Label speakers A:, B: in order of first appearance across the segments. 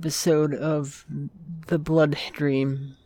A: episode of The Bloodstream.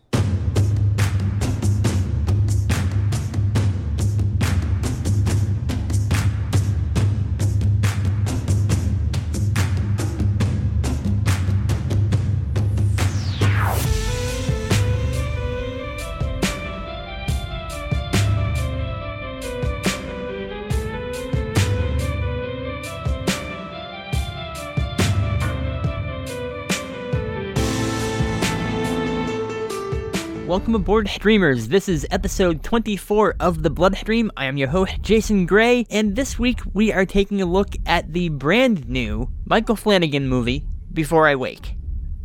A: Welcome aboard, streamers. This is episode 24 of The Bloodstream. I am your host, Jason Gray, and this week we are taking a look at the brand new Michael Flanagan movie, Before I Wake.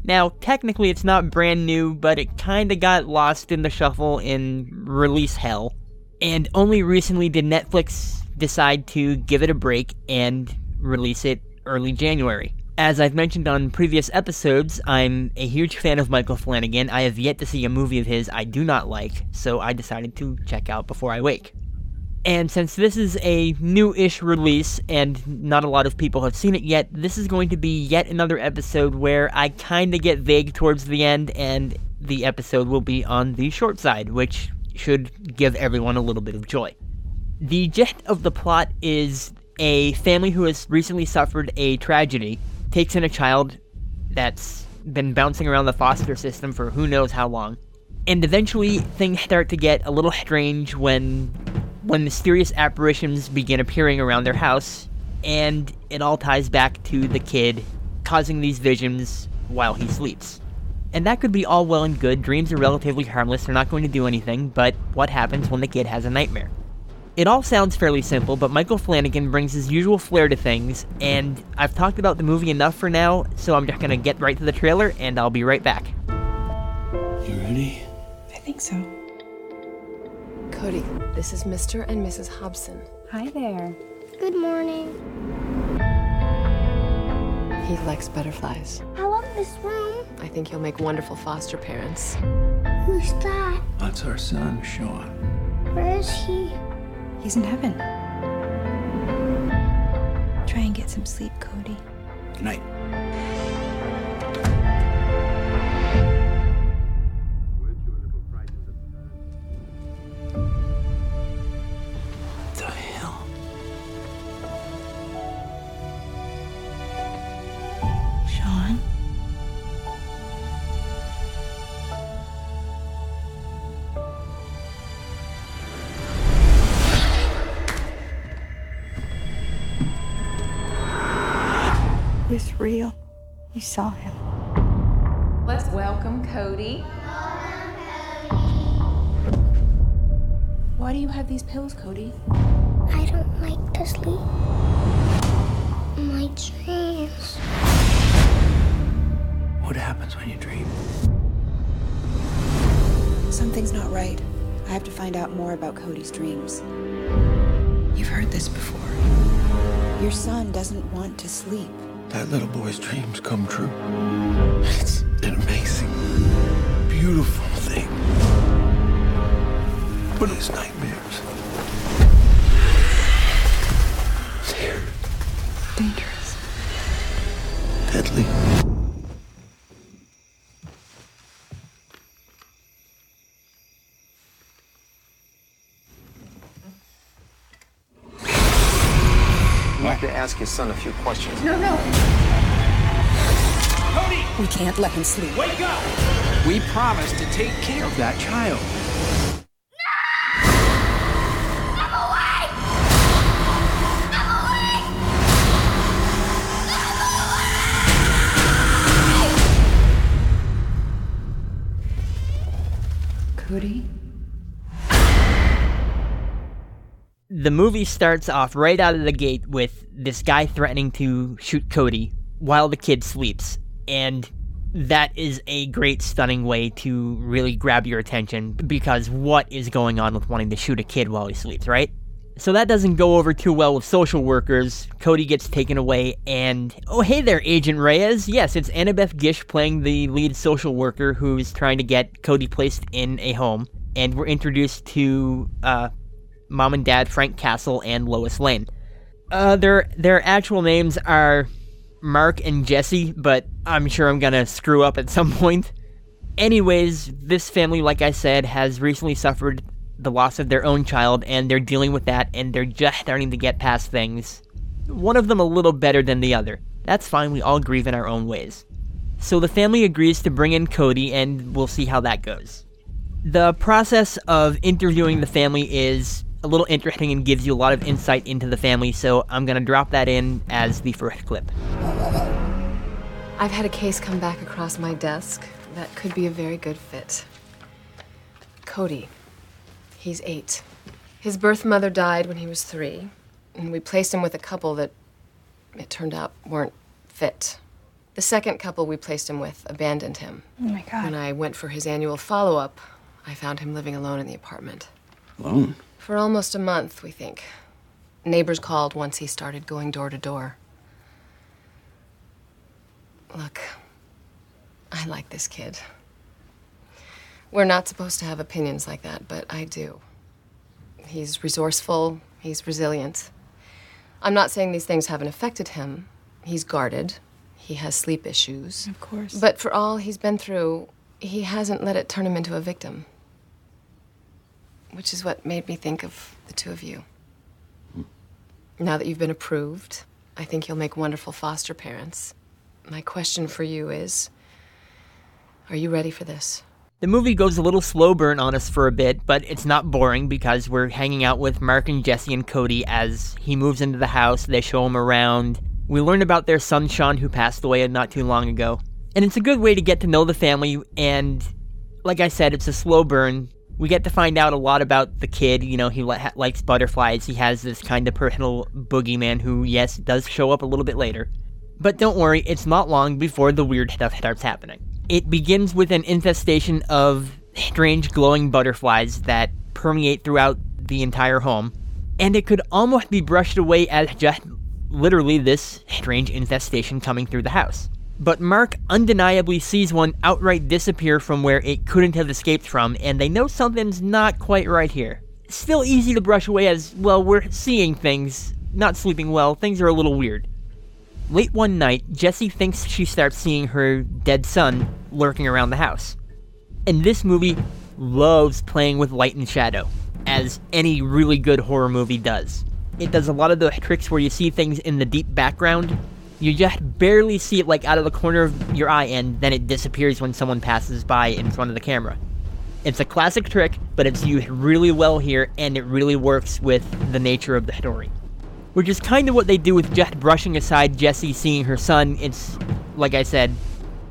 A: Now, technically, it's not brand new, but it kinda got lost in the shuffle in release hell. And only recently did Netflix decide to give it a break and release it early January. As I've mentioned on previous episodes, I'm a huge fan of Michael Flanagan. I have yet to see a movie of his I do not like, so I decided to check out Before I Wake. And since this is a new ish release and not a lot of people have seen it yet, this is going to be yet another episode where I kinda get vague towards the end, and the episode will be on the short side, which should give everyone a little bit of joy. The gist of the plot is a family who has recently suffered a tragedy takes in a child that's been bouncing around the foster system for who knows how long. And eventually things start to get a little strange when when mysterious apparitions begin appearing around their house and it all ties back to the kid causing these visions while he sleeps. And that could be all well and good. Dreams are relatively harmless, they're not going to do anything, but what happens when the kid has a nightmare? It all sounds fairly simple, but Michael Flanagan brings his usual flair to things, and I've talked about the movie enough for now, so I'm just gonna get right to the trailer, and I'll be right back.
B: You ready?
C: I think so.
D: Cody, this is Mr. and Mrs. Hobson.
C: Hi there.
E: Good morning.
D: He likes butterflies.
E: I love this room.
D: I think you'll make wonderful foster parents.
E: Who's that?
B: That's our son, Sean.
E: Where is he?
C: He's in heaven. Try and get some sleep, Cody.
B: Good night.
C: It's real. You saw him.
F: Let's welcome Cody.
C: Why do you have these pills, Cody?
E: I don't like to sleep. My dreams.
B: What happens when you dream?
C: Something's not right. I have to find out more about Cody's dreams. You've heard this before. Your son doesn't want to sleep.
B: That little boy's dreams come true. It's an amazing, beautiful thing. But his nightmares. They're
C: Dangerous.
B: deadly.
G: I'd like to ask his son a few questions.
C: We can't let him sleep. Wake up!
G: We promised to take care of that child.
C: Cody?
A: The movie starts off right out of the gate with this guy threatening to shoot Cody while the kid sleeps. And that is a great, stunning way to really grab your attention because what is going on with wanting to shoot a kid while he sleeps, right? So that doesn't go over too well with social workers. Cody gets taken away, and oh, hey there, Agent Reyes. Yes, it's Annabeth Gish playing the lead social worker who's trying to get Cody placed in a home. And we're introduced to uh, mom and dad Frank Castle and Lois Lane. Uh, their their actual names are Mark and Jesse, but I'm sure I'm gonna screw up at some point. Anyways, this family, like I said, has recently suffered the loss of their own child, and they're dealing with that, and they're just starting to get past things. One of them a little better than the other. That's fine, we all grieve in our own ways. So the family agrees to bring in Cody, and we'll see how that goes. The process of interviewing the family is a little interesting and gives you a lot of insight into the family, so I'm gonna drop that in as the first clip.
D: I've had a case come back across my desk that could be a very good fit. Cody. He's eight. His birth mother died when he was three, and we placed him with a couple that it turned out weren't fit. The second couple we placed him with abandoned him.
H: Oh my god.
D: When I went for his annual follow up, I found him living alone in the apartment.
B: Alone?
D: For almost a month, we think. Neighbors called once he started going door to door. Look, I like this kid. We're not supposed to have opinions like that, but I do. He's resourceful, he's resilient. I'm not saying these things haven't affected him. He's guarded, he has sleep issues.
H: Of course.
D: But for all he's been through, he hasn't let it turn him into a victim. Which is what made me think of the two of you. Hmm. Now that you've been approved, I think you'll make wonderful foster parents. My question for you is Are you ready for this?
A: The movie goes a little slow burn on us for a bit, but it's not boring because we're hanging out with Mark and Jesse and Cody as he moves into the house. They show him around. We learn about their son Sean, who passed away not too long ago. And it's a good way to get to know the family, and like I said, it's a slow burn. We get to find out a lot about the kid. You know, he li- likes butterflies. He has this kind of personal boogeyman who, yes, does show up a little bit later. But don't worry, it's not long before the weird stuff starts happening. It begins with an infestation of strange glowing butterflies that permeate throughout the entire home, and it could almost be brushed away as just literally this strange infestation coming through the house. But Mark undeniably sees one outright disappear from where it couldn't have escaped from, and they know something's not quite right here. Still easy to brush away as, well, we're seeing things, not sleeping well, things are a little weird. Late one night, Jessie thinks she starts seeing her dead son lurking around the house. And this movie loves playing with light and shadow, as any really good horror movie does. It does a lot of the tricks where you see things in the deep background. You just barely see it like out of the corner of your eye, and then it disappears when someone passes by in front of the camera. It's a classic trick, but it's used really well here, and it really works with the nature of the story which is kind of what they do with just brushing aside Jesse seeing her son. It's, like I said,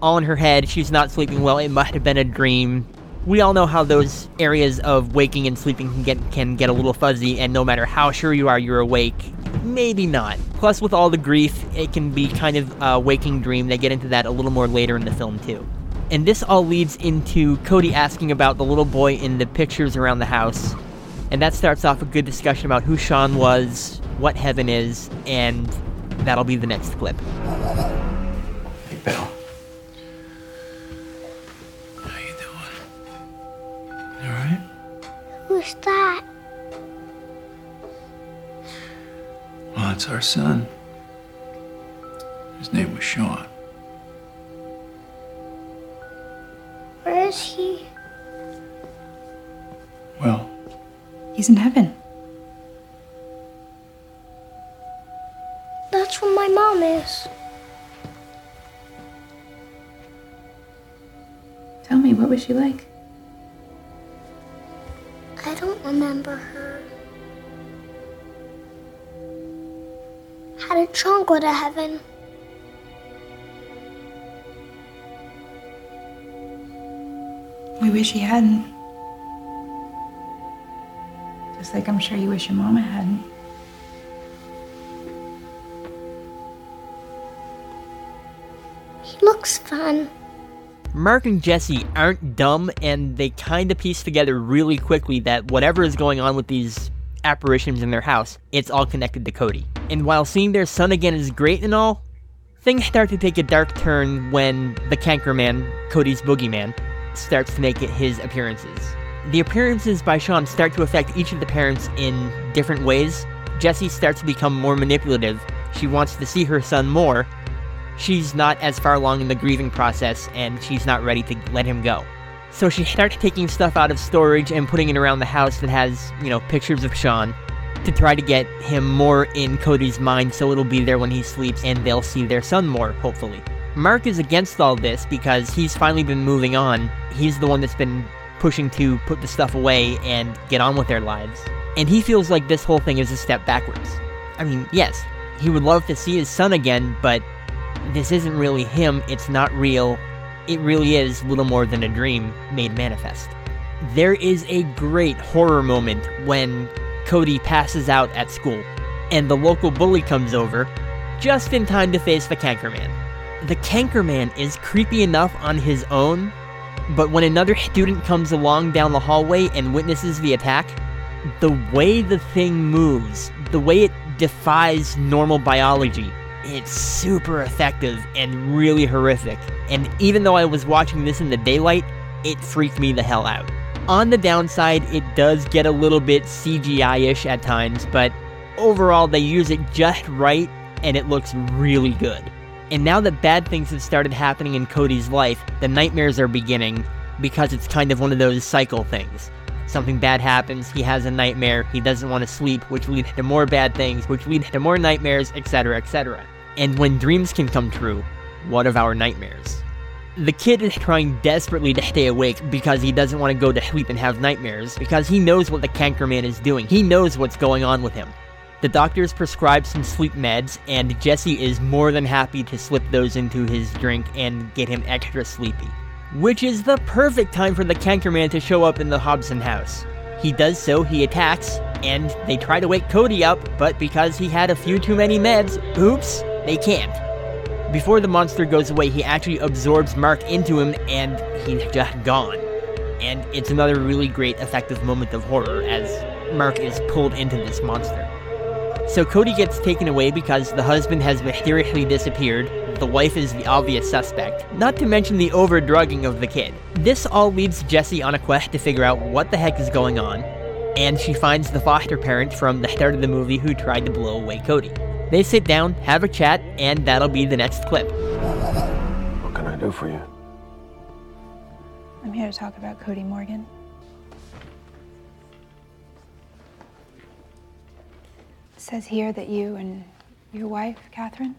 A: all in her head. She's not sleeping well. It must have been a dream. We all know how those areas of waking and sleeping can get can get a little fuzzy, and no matter how sure you are you're awake, maybe not. Plus, with all the grief, it can be kind of a waking dream. They get into that a little more later in the film too. And this all leads into Cody asking about the little boy in the pictures around the house. And that starts off a good discussion about who Sean was, what heaven is, and that'll be the next clip.
B: Hey, Bill. How you doing? You alright?
E: Who's that?
B: Well, it's our son. His name was Sean.
H: He's in heaven.
E: That's where my mom is.
H: Tell me, what was she like?
E: I don't remember her. How did Sean go to heaven?
H: We wish he hadn't. Just like I'm sure you wish your mama hadn't.
E: He looks fun.
A: Mark and Jesse aren't dumb, and they kind of piece together really quickly that whatever is going on with these apparitions in their house, it's all connected to Cody. And while seeing their son again is great and all, things start to take a dark turn when the Canker Man, Cody's boogeyman, starts to make it his appearances. The appearances by Sean start to affect each of the parents in different ways. Jessie starts to become more manipulative. She wants to see her son more, she's not as far along in the grieving process and she's not ready to let him go. So she starts taking stuff out of storage and putting it around the house that has, you know, pictures of Sean to try to get him more in Cody's mind so it'll be there when he sleeps and they'll see their son more, hopefully. Mark is against all this because he's finally been moving on. He's the one that's been pushing to put the stuff away and get on with their lives. And he feels like this whole thing is a step backwards. I mean, yes, he would love to see his son again, but this isn't really him, it's not real. It really is little more than a dream made manifest. There is a great horror moment when Cody passes out at school, and the local bully comes over just in time to face the Cankerman. The Cankerman is creepy enough on his own, but when another student comes along down the hallway and witnesses the attack, the way the thing moves, the way it defies normal biology, it's super effective and really horrific. And even though I was watching this in the daylight, it freaked me the hell out. On the downside, it does get a little bit CGI ish at times, but overall, they use it just right and it looks really good. And now that bad things have started happening in Cody's life, the nightmares are beginning because it's kind of one of those cycle things. Something bad happens, he has a nightmare, he doesn't want to sleep, which leads to more bad things, which lead to more nightmares, etc., etc. And when dreams can come true, what of our nightmares? The kid is trying desperately to stay awake because he doesn't want to go to sleep and have nightmares, because he knows what the Cankerman is doing. He knows what's going on with him. The doctors prescribe some sleep meds, and Jesse is more than happy to slip those into his drink and get him extra sleepy. Which is the perfect time for the Cankerman to show up in the Hobson house. He does so, he attacks, and they try to wake Cody up, but because he had a few too many meds, oops, they can't. Before the monster goes away, he actually absorbs Mark into him, and he's just gone. And it's another really great effective moment of horror as Mark is pulled into this monster. So Cody gets taken away because the husband has mysteriously disappeared, the wife is the obvious suspect, not to mention the overdrugging of the kid. This all leads Jesse on a quest to figure out what the heck is going on, and she finds the foster parent from the start of the movie who tried to blow away Cody. They sit down, have a chat, and that'll be the next clip.
B: What can I do for you?
H: I'm here to talk about Cody Morgan. Says here that you and your wife, Catherine,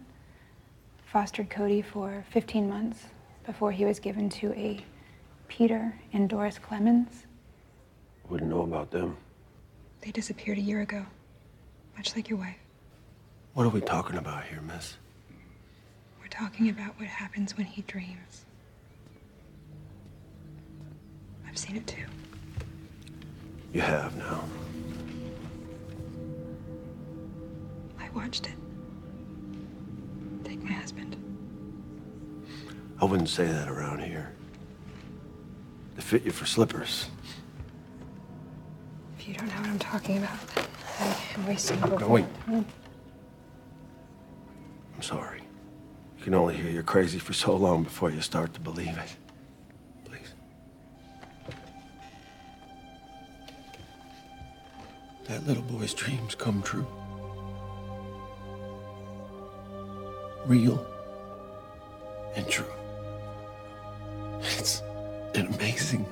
H: fostered Cody for 15 months before he was given to a Peter and Doris Clemens.
B: Wouldn't know about them.
H: They disappeared a year ago, much like your wife.
B: What are we talking about here, miss?
H: We're talking about what happens when he dreams. I've seen it too.
B: You have now.
H: Watched it. Take my husband.
B: I wouldn't say that around here. They fit you for slippers.
H: If you don't know what I'm talking about, then I'm wasting your
B: No, wait.
H: time. Hmm.
B: I'm sorry. You can only hear you're crazy for so long before you start to believe it. Please. That little boy's dreams come true. Real and true. It's an amazing,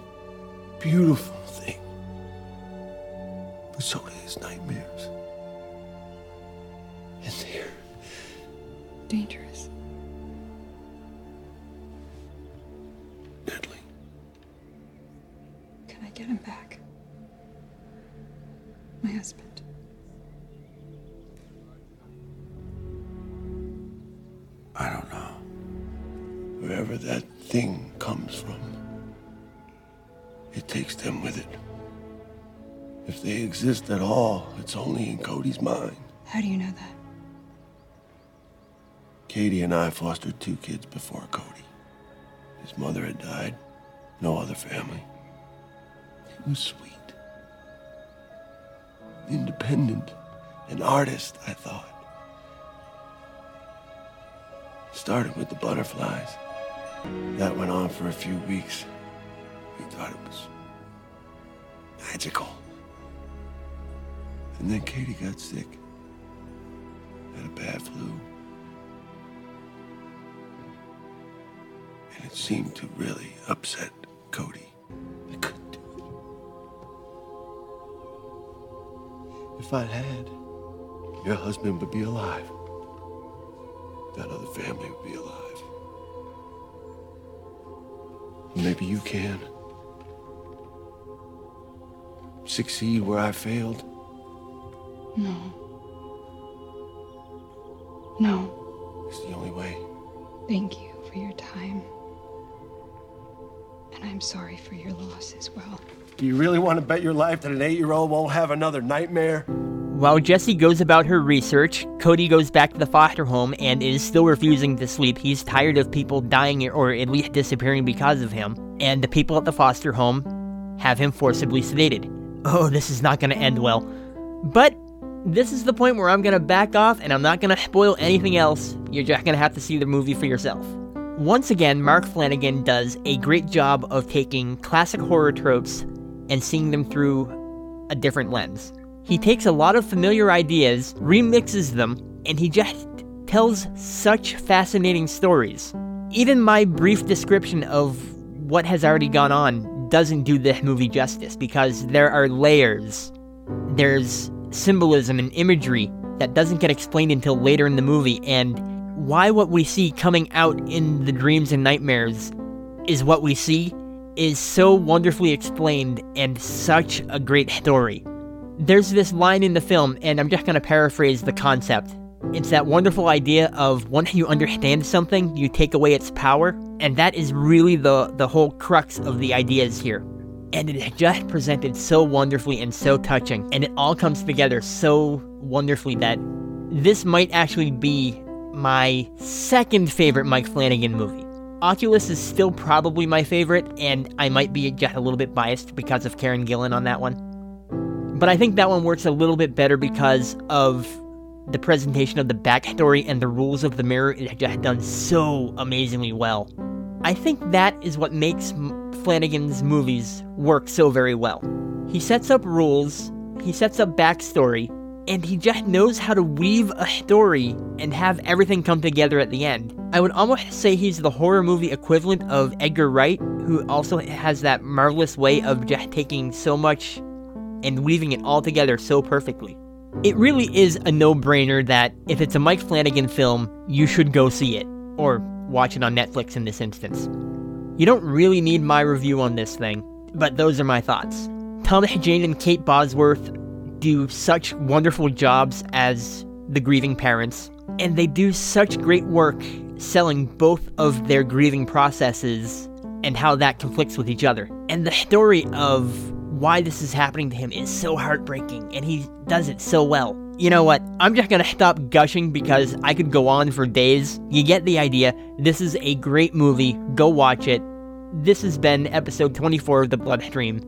B: beautiful thing. But so do his nightmares. And they're
H: Dangerous.
B: At all, it's only in Cody's mind.
H: How do you know that?
B: Katie and I fostered two kids before Cody. His mother had died, no other family. He was sweet, independent, an artist, I thought. Started with the butterflies. That went on for a few weeks. We thought it was magical. And then Katie got sick. Had a bad flu. And it seemed to really upset Cody. I couldn't do it. If I'd had, your husband would be alive. That other family would be alive. Maybe you can. Succeed where I failed.
H: No. No.
B: It's the only way.
H: Thank you for your time. And I'm sorry for your loss as well.
B: Do you really want to bet your life that an eight year old won't have another nightmare?
A: While Jesse goes about her research, Cody goes back to the foster home and is still refusing to sleep. He's tired of people dying or at least disappearing because of him. And the people at the foster home have him forcibly sedated. Oh, this is not going to end well. But this is the point where I'm to back off and I'm not to spoil anything else. You're just to have to see the movie for yourself. Once again, Mark Flanagan does a great job of taking classic horror tropes and seeing them through a different lens. He takes a lot of familiar ideas, remixes them, and he just tells such fascinating stories. Even my brief description of what has already gone on doesn't do this movie justice because there are layers. There's symbolism and imagery that doesn't get explained until later in the movie, and why what we see coming out in the dreams and nightmares is what we see is so wonderfully explained and such a great story. There's this line in the film, and I'm just going to paraphrase the concept. It's that wonderful idea of once you understand something, you take away its power, and that is really the, the whole crux of the ideas here. And it just presented so wonderfully and so touching, and it all comes together so wonderfully that this might actually be my second favorite Mike Flanagan movie. Oculus is still probably my favorite, and I might be just a little bit biased because of Karen Gillan on that one. But I think that one works a little bit better because of the presentation of the backstory and the rules of the mirror is just done so amazingly well. I think that is what makes Flanagan's movies work so very well. He sets up rules, he sets up backstory, and he just knows how to weave a story and have everything come together at the end. I would almost say he's the horror movie equivalent of Edgar Wright, who also has that marvelous way of just taking so much and weaving it all together so perfectly. It really is a no brainer that if it's a Mike Flanagan film, you should go see it, or watch it on Netflix in this instance. You don't really need my review on this thing, but those are my thoughts. Thomas Jane and Kate Bosworth do such wonderful jobs as the grieving parents, and they do such great work selling both of their grieving processes and how that conflicts with each other. And the story of why this is happening to him is so heartbreaking, and he does it so well. You know what? I'm just gonna stop gushing because I could go on for days. You get the idea. This is a great movie. Go watch it. This has been episode 24 of The Bloodstream.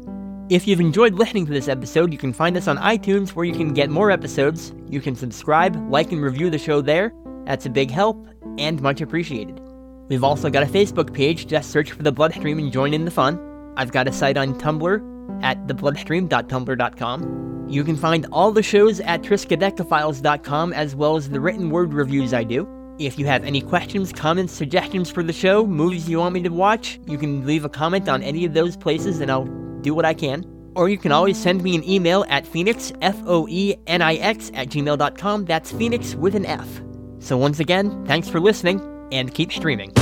A: If you've enjoyed listening to this episode, you can find us on iTunes where you can get more episodes. You can subscribe, like, and review the show there. That's a big help and much appreciated. We've also got a Facebook page, just search for The Bloodstream and join in the fun. I've got a site on Tumblr at thebloodstream.tumblr.com. You can find all the shows at triskaidekafiles.com as well as the written word reviews I do. If you have any questions, comments, suggestions for the show, movies you want me to watch, you can leave a comment on any of those places and I'll do what I can. Or you can always send me an email at phoenix, F-O-E-N-I-X, at gmail.com. That's phoenix with an F. So once again, thanks for listening, and keep streaming.